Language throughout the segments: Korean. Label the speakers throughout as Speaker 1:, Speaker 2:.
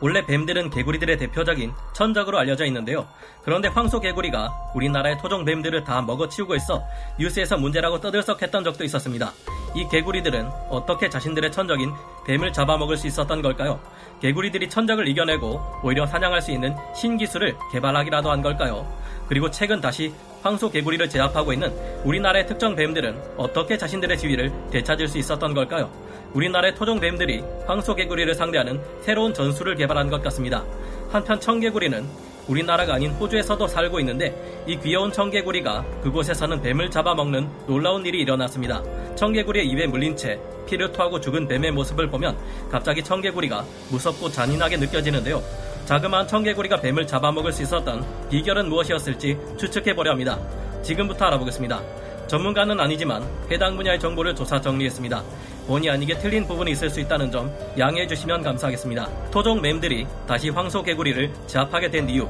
Speaker 1: 원래 뱀들은 개구리들의 대표적인 천적으로 알려져 있는데요. 그런데 황소 개구리가 우리나라의 토종 뱀들을 다 먹어치우고 있어 뉴스에서 문제라고 떠들썩했던 적도 있었습니다. 이 개구리들은 어떻게 자신들의 천적인 뱀을 잡아먹을 수 있었던 걸까요? 개구리들이 천적을 이겨내고 오히려 사냥할 수 있는 신기술을 개발하기라도 한 걸까요? 그리고 최근 다시 황소 개구리를 제압하고 있는 우리나라의 특정 뱀들은 어떻게 자신들의 지위를 되찾을 수 있었던 걸까요? 우리나라의 토종 뱀들이 황소 개구리를 상대하는 새로운 전술을 개발한 것 같습니다. 한편 청개구리는 우리나라가 아닌 호주에서도 살고 있는데 이 귀여운 청개구리가 그곳에서는 뱀을 잡아먹는 놀라운 일이 일어났습니다. 청개구리의 입에 물린 채 피를 토하고 죽은 뱀의 모습을 보면 갑자기 청개구리가 무섭고 잔인하게 느껴지는데요. 자그마한 청개구리가 뱀을 잡아먹을 수 있었던 비결은 무엇이었을지 추측해보려 합니다. 지금부터 알아보겠습니다. 전문가는 아니지만 해당 분야의 정보를 조사 정리했습니다. 본의 아니게 틀린 부분이 있을 수 있다는 점 양해해 주시면 감사하겠습니다. 토종 뱀들이 다시 황소개구리를 제압하게 된 이유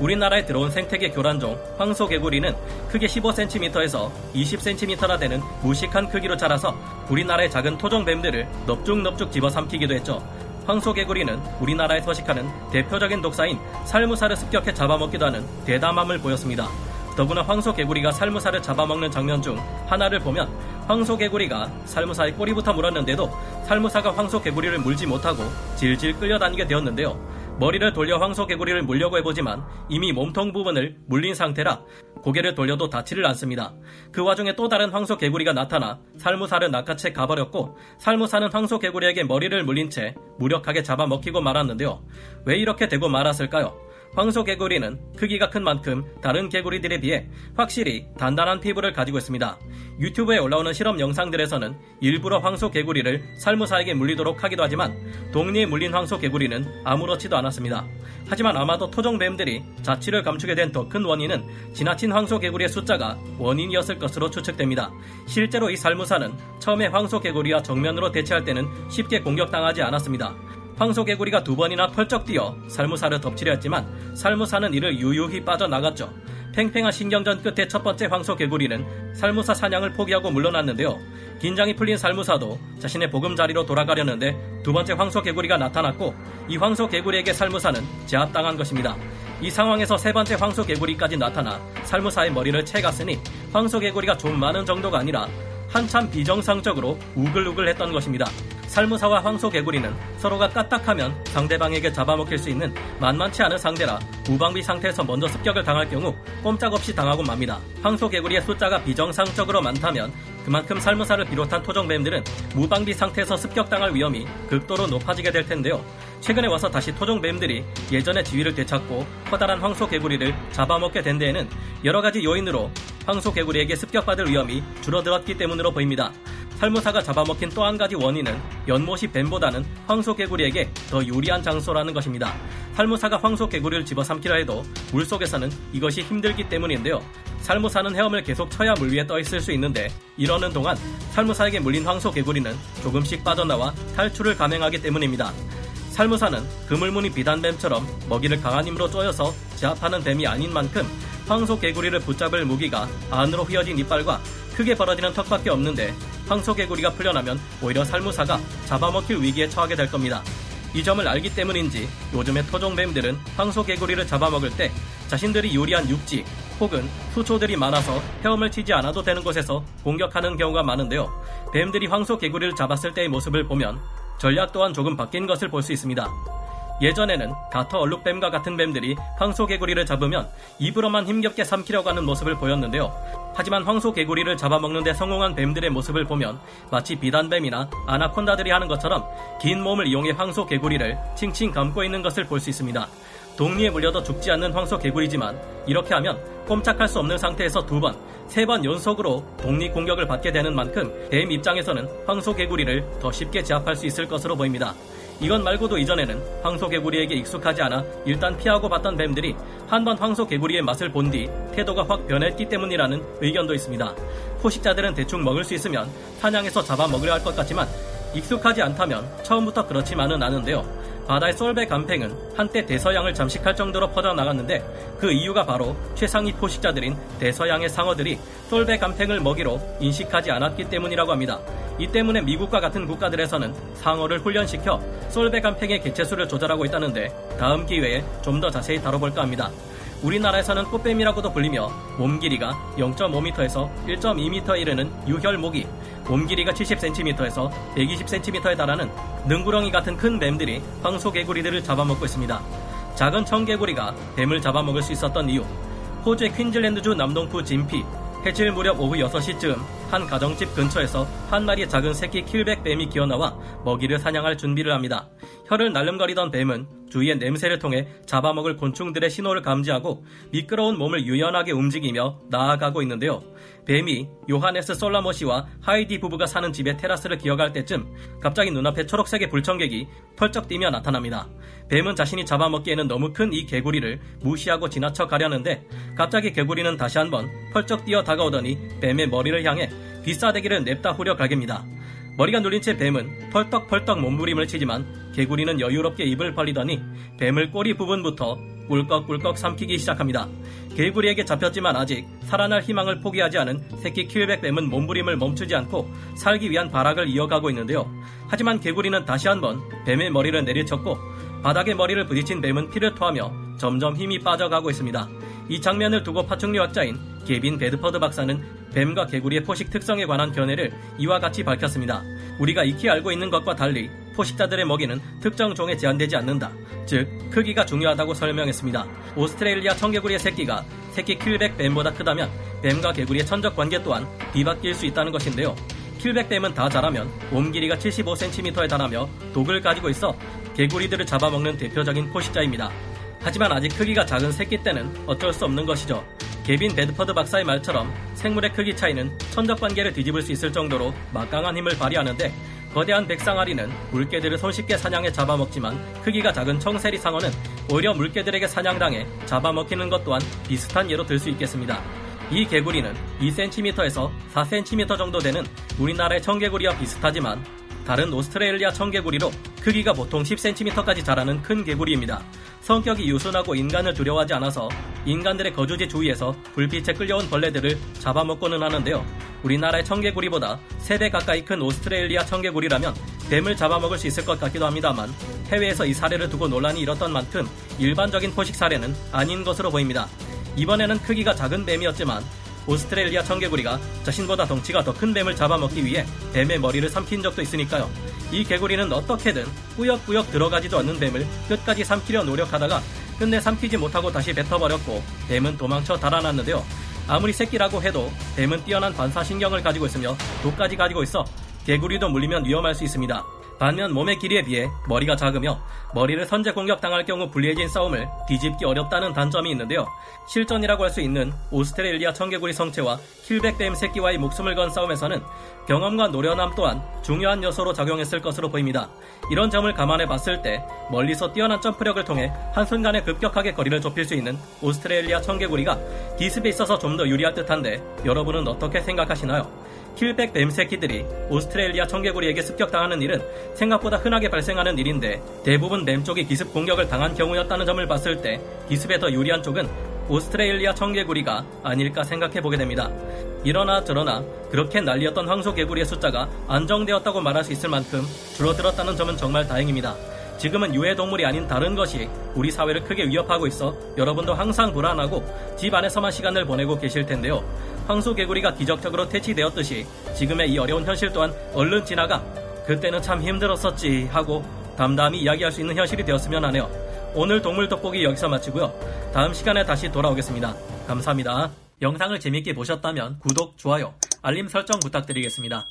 Speaker 1: 우리나라에 들어온 생태계 교란종 황소개구리는 크게 15cm에서 20cm나 되는 무식한 크기로 자라서 우리나라의 작은 토종 뱀들을 넙죽넙죽 집어삼키기도 했죠. 황소개구리는 우리나라에 서식하는 대표적인 독사인 살무사를 습격해 잡아먹기도 하는 대담함을 보였습니다. 더구나 황소개구리가 살무사를 잡아먹는 장면 중 하나를 보면 황소개구리가 살무사의 꼬리부터 물었는데도 살무사가 황소개구리를 물지 못하고 질질 끌려다니게 되었는데요. 머리를 돌려 황소개구리를 물려고 해보지만 이미 몸통 부분을 물린 상태라 고개를 돌려도 닿지를 않습니다. 그 와중에 또 다른 황소개구리가 나타나 살무사를 낚아채 가버렸고 살무사는 황소개구리에게 머리를 물린 채 무력하게 잡아먹히고 말았는데요. 왜 이렇게 되고 말았을까요? 황소 개구리는 크기가 큰 만큼 다른 개구리들에 비해 확실히 단단한 피부를 가지고 있습니다. 유튜브에 올라오는 실험 영상들에서는 일부러 황소 개구리를 살무사에게 물리도록 하기도 하지만 동리에 물린 황소 개구리는 아무렇지도 않았습니다. 하지만 아마도 토종뱀들이 자취를 감추게 된 더 큰 원인은 지나친 황소 개구리의 숫자가 원인이었을 것으로 추측됩니다. 실제로 이 살무사는 처음에 황소 개구리와 정면으로 대치할 때는 쉽게 공격당하지 않았습니다. 황소개구리가 두 번이나 펄쩍 뛰어 살무사를 덮치려 했지만 살무사는 이를 유유히 빠져나갔죠. 팽팽한 신경전 끝에 첫 번째 황소개구리는 살무사 사냥을 포기하고 물러났는데요. 긴장이 풀린 살무사도 자신의 보금자리로 돌아가려는데 두 번째 황소개구리가 나타났고 이 황소개구리에게 살무사는 제압당한 것입니다. 이 상황에서 세 번째 황소개구리까지 나타나 살무사의 머리를 채갔으니 황소개구리가 좀 많은 정도가 아니라 한참 비정상적으로 우글우글 했던 것입니다. 살무사와 황소개구리는 서로가 까딱하면 상대방에게 잡아먹힐 수 있는 만만치 않은 상대라 무방비 상태에서 먼저 습격을 당할 경우 꼼짝없이 당하고 맙니다. 황소개구리의 숫자가 비정상적으로 많다면 그만큼 살무사를 비롯한 토종뱀들은 무방비 상태에서 습격당할 위험이 극도로 높아지게 될 텐데요. 최근에 와서 다시 토종뱀들이 예전의 지위를 되찾고 커다란 황소개구리를 잡아먹게 된 데에는 여러 가지 요인으로 황소개구리에게 습격받을 위험이 줄어들었기 때문으로 보입니다. 살무사가 잡아먹힌 또 한 가지 원인은 연못이 뱀보다는 황소개구리에게 더 유리한 장소라는 것입니다. 살무사가 황소개구리를 집어삼키려 해도 물속에서는 이것이 힘들기 때문인데요. 살무사는 헤엄을 계속 쳐야 물 위에 떠 있을 수 있는데 이러는 동안 살무사에게 물린 황소개구리는 조금씩 빠져나와 탈출을 감행하기 때문입니다. 살무사는 그물무늬 비단뱀처럼 먹이를 강한 힘으로 쪼여서 제압하는 뱀이 아닌 만큼 황소 개구리를 붙잡을 무기가 안으로 휘어진 이빨과 크게 벌어지는 턱밖에 없는데 황소개구리가 풀려나면 오히려 살무사가 잡아먹힐 위기에 처하게 될 겁니다. 이 점을 알기 때문인지 요즘의 토종뱀들은 황소개구리를 잡아먹을 때 자신들이 요리한 육지 혹은 수초들이 많아서 헤엄을 치지 않아도 되는 곳에서 공격하는 경우가 많은데요. 뱀들이 황소개구리를 잡았을 때의 모습을 보면 전략 또한 조금 바뀐 것을 볼 수 있습니다. 예전에는 가터 얼룩뱀과 같은 뱀들이 황소개구리를 잡으면 입으로만 힘겹게 삼키려고 하는 모습을 보였는데요. 하지만 황소개구리를 잡아먹는 데 성공한 뱀들의 모습을 보면 마치 비단뱀이나 아나콘다들이 하는 것처럼 긴 몸을 이용해 황소개구리를 칭칭 감고 있는 것을 볼 수 있습니다. 독리에 물려도 죽지 않는 황소개구리지만 이렇게 하면 꼼짝할 수 없는 상태에서 두 번, 세 번 연속으로 독립 공격을 받게 되는 만큼 뱀 입장에서는 황소개구리를 더 쉽게 제압할 수 있을 것으로 보입니다. 이것 말고도 이전에는 황소개구리에게 익숙하지 않아 일단 피하고 봤던 뱀들이 한번 황소개구리의 맛을 본 뒤 태도가 확 변했기 때문이라는 의견도 있습니다. 포식자들은 대충 먹을 수 있으면 사냥해서 잡아먹으려 할 것 같지만 익숙하지 않다면 처음부터 그렇지만은 않은데요. 바다의 솔베 간팽은 한때 대서양을 잠식할 정도로 퍼져나갔는데 그 이유가 바로 최상위 포식자들인 대서양의 상어들이 솔베 간팽을 먹이로 인식하지 않았기 때문이라고 합니다. 이 때문에 미국과 같은 국가들에서는 상어를 훈련시켜 솔베 간팽의 개체수를 조절하고 있다는데 다음 기회에 좀 더 자세히 다뤄볼까 합니다. 우리나라에서는 꽃뱀이라고도 불리며 몸 길이가 0.5m에서 1.2m에 이르는 유혈모기, 몸 길이가 70cm에서 120cm에 달하는 능구렁이 같은 큰 뱀들이 황소개구리들을 잡아먹고 있습니다. 작은 청개구리가 뱀을 잡아먹을 수 있었던 이유, 호주의 퀸즐랜드주 남동부 진피, 해질 무렵 오후 6시쯤 한 가정집 근처에서 한 마리의 작은 새끼 킬백 뱀이 기어나와 먹이를 사냥할 준비를 합니다. 혀를 날름거리던 뱀은 주위의 냄새를 통해 잡아먹을 곤충들의 신호를 감지하고 미끄러운 몸을 유연하게 움직이며 나아가고 있는데요. 뱀이 요하네스 솔라모 씨와 하이디 부부가 사는 집의 테라스를 기어갈 때쯤 갑자기 눈앞에 초록색의 불청객이 펄쩍 뛰며 나타납니다. 뱀은 자신이 잡아먹기에는 너무 큰 이 개구리를 무시하고 지나쳐 가려는데 갑자기 개구리는 다시 한번 펄쩍 뛰어 다가오더니 뱀의 머리를 향해 귀싸대기를 냅다 후려 갈깁니다. 머리가 눌린 채 뱀은 펄떡펄떡 몸부림을 치지만 개구리는 여유롭게 입을 벌리더니 뱀을 꼬리 부분부터 꿀꺽꿀꺽 삼키기 시작합니다. 개구리에게 잡혔지만 아직 살아날 희망을 포기하지 않은 새끼 킬백 뱀은 몸부림을 멈추지 않고 살기 위한 발악을 이어가고 있는데요. 하지만 개구리는 다시 한번 뱀의 머리를 내리쳤고 바닥에 머리를 부딪힌 뱀은 피를 토하며 점점 힘이 빠져가고 있습니다. 이 장면을 두고 파충류학자인 게빈 베드퍼드 박사는 뱀과 개구리의 포식 특성에 관한 견해를 이와 같이 밝혔습니다. 우리가 익히 알고 있는 것과 달리 포식자들의 먹이는 특정 종에 제한되지 않는다. 즉, 크기가 중요하다고 설명했습니다. 오스트레일리아 청개구리의 새끼가 새끼 keelback 뱀보다 크다면 뱀과 개구리의 천적 관계 또한 뒤바뀔 수 있다는 것인데요. keelback 뱀은 다 자라면 몸 길이가 75cm에 달하며 독을 가지고 있어 개구리들을 잡아먹는 대표적인 포식자입니다. 하지만 아직 크기가 작은 새끼 때는 어쩔 수 없는 것이죠. 개빈 베드퍼드 박사의 말처럼 생물의 크기 차이는 천적 관계를 뒤집을 수 있을 정도로 막강한 힘을 발휘하는데 거대한 백상아리는 물개들을 손쉽게 사냥해 잡아먹지만 크기가 작은 청세리 상어는 오히려 물개들에게 사냥당해 잡아먹히는 것 또한 비슷한 예로 들 수 있겠습니다. 이 개구리는 2cm에서 4cm 정도 되는 우리나라의 청개구리와 비슷하지만 다른 오스트레일리아 청개구리로 크기가 보통 10cm까지 자라는 큰 개구리입니다. 성격이 유순하고 인간을 두려워하지 않아서 인간들의 거주지 주위에서 불빛에 끌려온 벌레들을 잡아먹고는 하는데요. 우리나라의 청개구리보다 3배 가까이 큰 오스트레일리아 청개구리라면 뱀을 잡아먹을 수 있을 것 같기도 합니다만 해외에서 이 사례를 두고 논란이 일었던 만큼 일반적인 포식 사례는 아닌 것으로 보입니다. 이번에는 크기가 작은 뱀이었지만 오스트레일리아 청개구리가 자신보다 덩치가 더 큰 뱀을 잡아먹기 위해 뱀의 머리를 삼킨 적도 있으니까요. 이 개구리는 어떻게든 꾸역꾸역 들어가지도 않는 뱀을 끝까지 삼키려 노력하다가 끝내 삼키지 못하고 다시 뱉어버렸고 뱀은 도망쳐 달아났는데요. 아무리 새끼라고 해도 뱀은 뛰어난 반사신경을 가지고 있으며 독까지 가지고 있어 개구리도 물리면 위험할 수 있습니다. 반면 몸의 길이에 비해 머리가 작으며 머리를 선제 공격당할 경우 불리해진 싸움을 뒤집기 어렵다는 단점이 있는데요. 실전이라고 할 수 있는 오스트레일리아 청개구리 성체와 keelback뱀 새끼와의 목숨을 건 싸움에서는 경험과 노련함 또한 중요한 요소로 작용했을 것으로 보입니다. 이런 점을 감안해 봤을 때 멀리서 뛰어난 점프력을 통해 한순간에 급격하게 거리를 좁힐 수 있는 오스트레일리아 청개구리가 기습에 있어서 좀 더 유리할 듯한데 여러분은 어떻게 생각하시나요? keelback 뱀 새끼들이 오스트레일리아 청개구리에게 습격당하는 일은 생각보다 흔하게 발생하는 일인데 대부분 뱀 쪽이 기습 공격을 당한 경우였다는 점을 봤을 때 기습에 더 유리한 쪽은 오스트레일리아 청개구리가 아닐까 생각해 보게 됩니다. 이러나 저러나 그렇게 난리였던 황소개구리의 숫자가 안정되었다고 말할 수 있을 만큼 줄어들었다는 점은 정말 다행입니다. 지금은 유해동물이 아닌 다른 것이 우리 사회를 크게 위협하고 있어 여러분도 항상 불안하고 집 안에서만 시간을 보내고 계실 텐데요. 황소개구리가 기적적으로 퇴치되었듯이 지금의 이 어려운 현실 또한 얼른 지나가 그때는 참 힘들었었지 하고 담담히 이야기할 수 있는 현실이 되었으면 하네요. 오늘 동물 돋보기 여기서 마치고요. 다음 시간에 다시 돌아오겠습니다. 감사합니다. 영상을 재밌게 보셨다면 구독, 좋아요, 알림 설정 부탁드리겠습니다.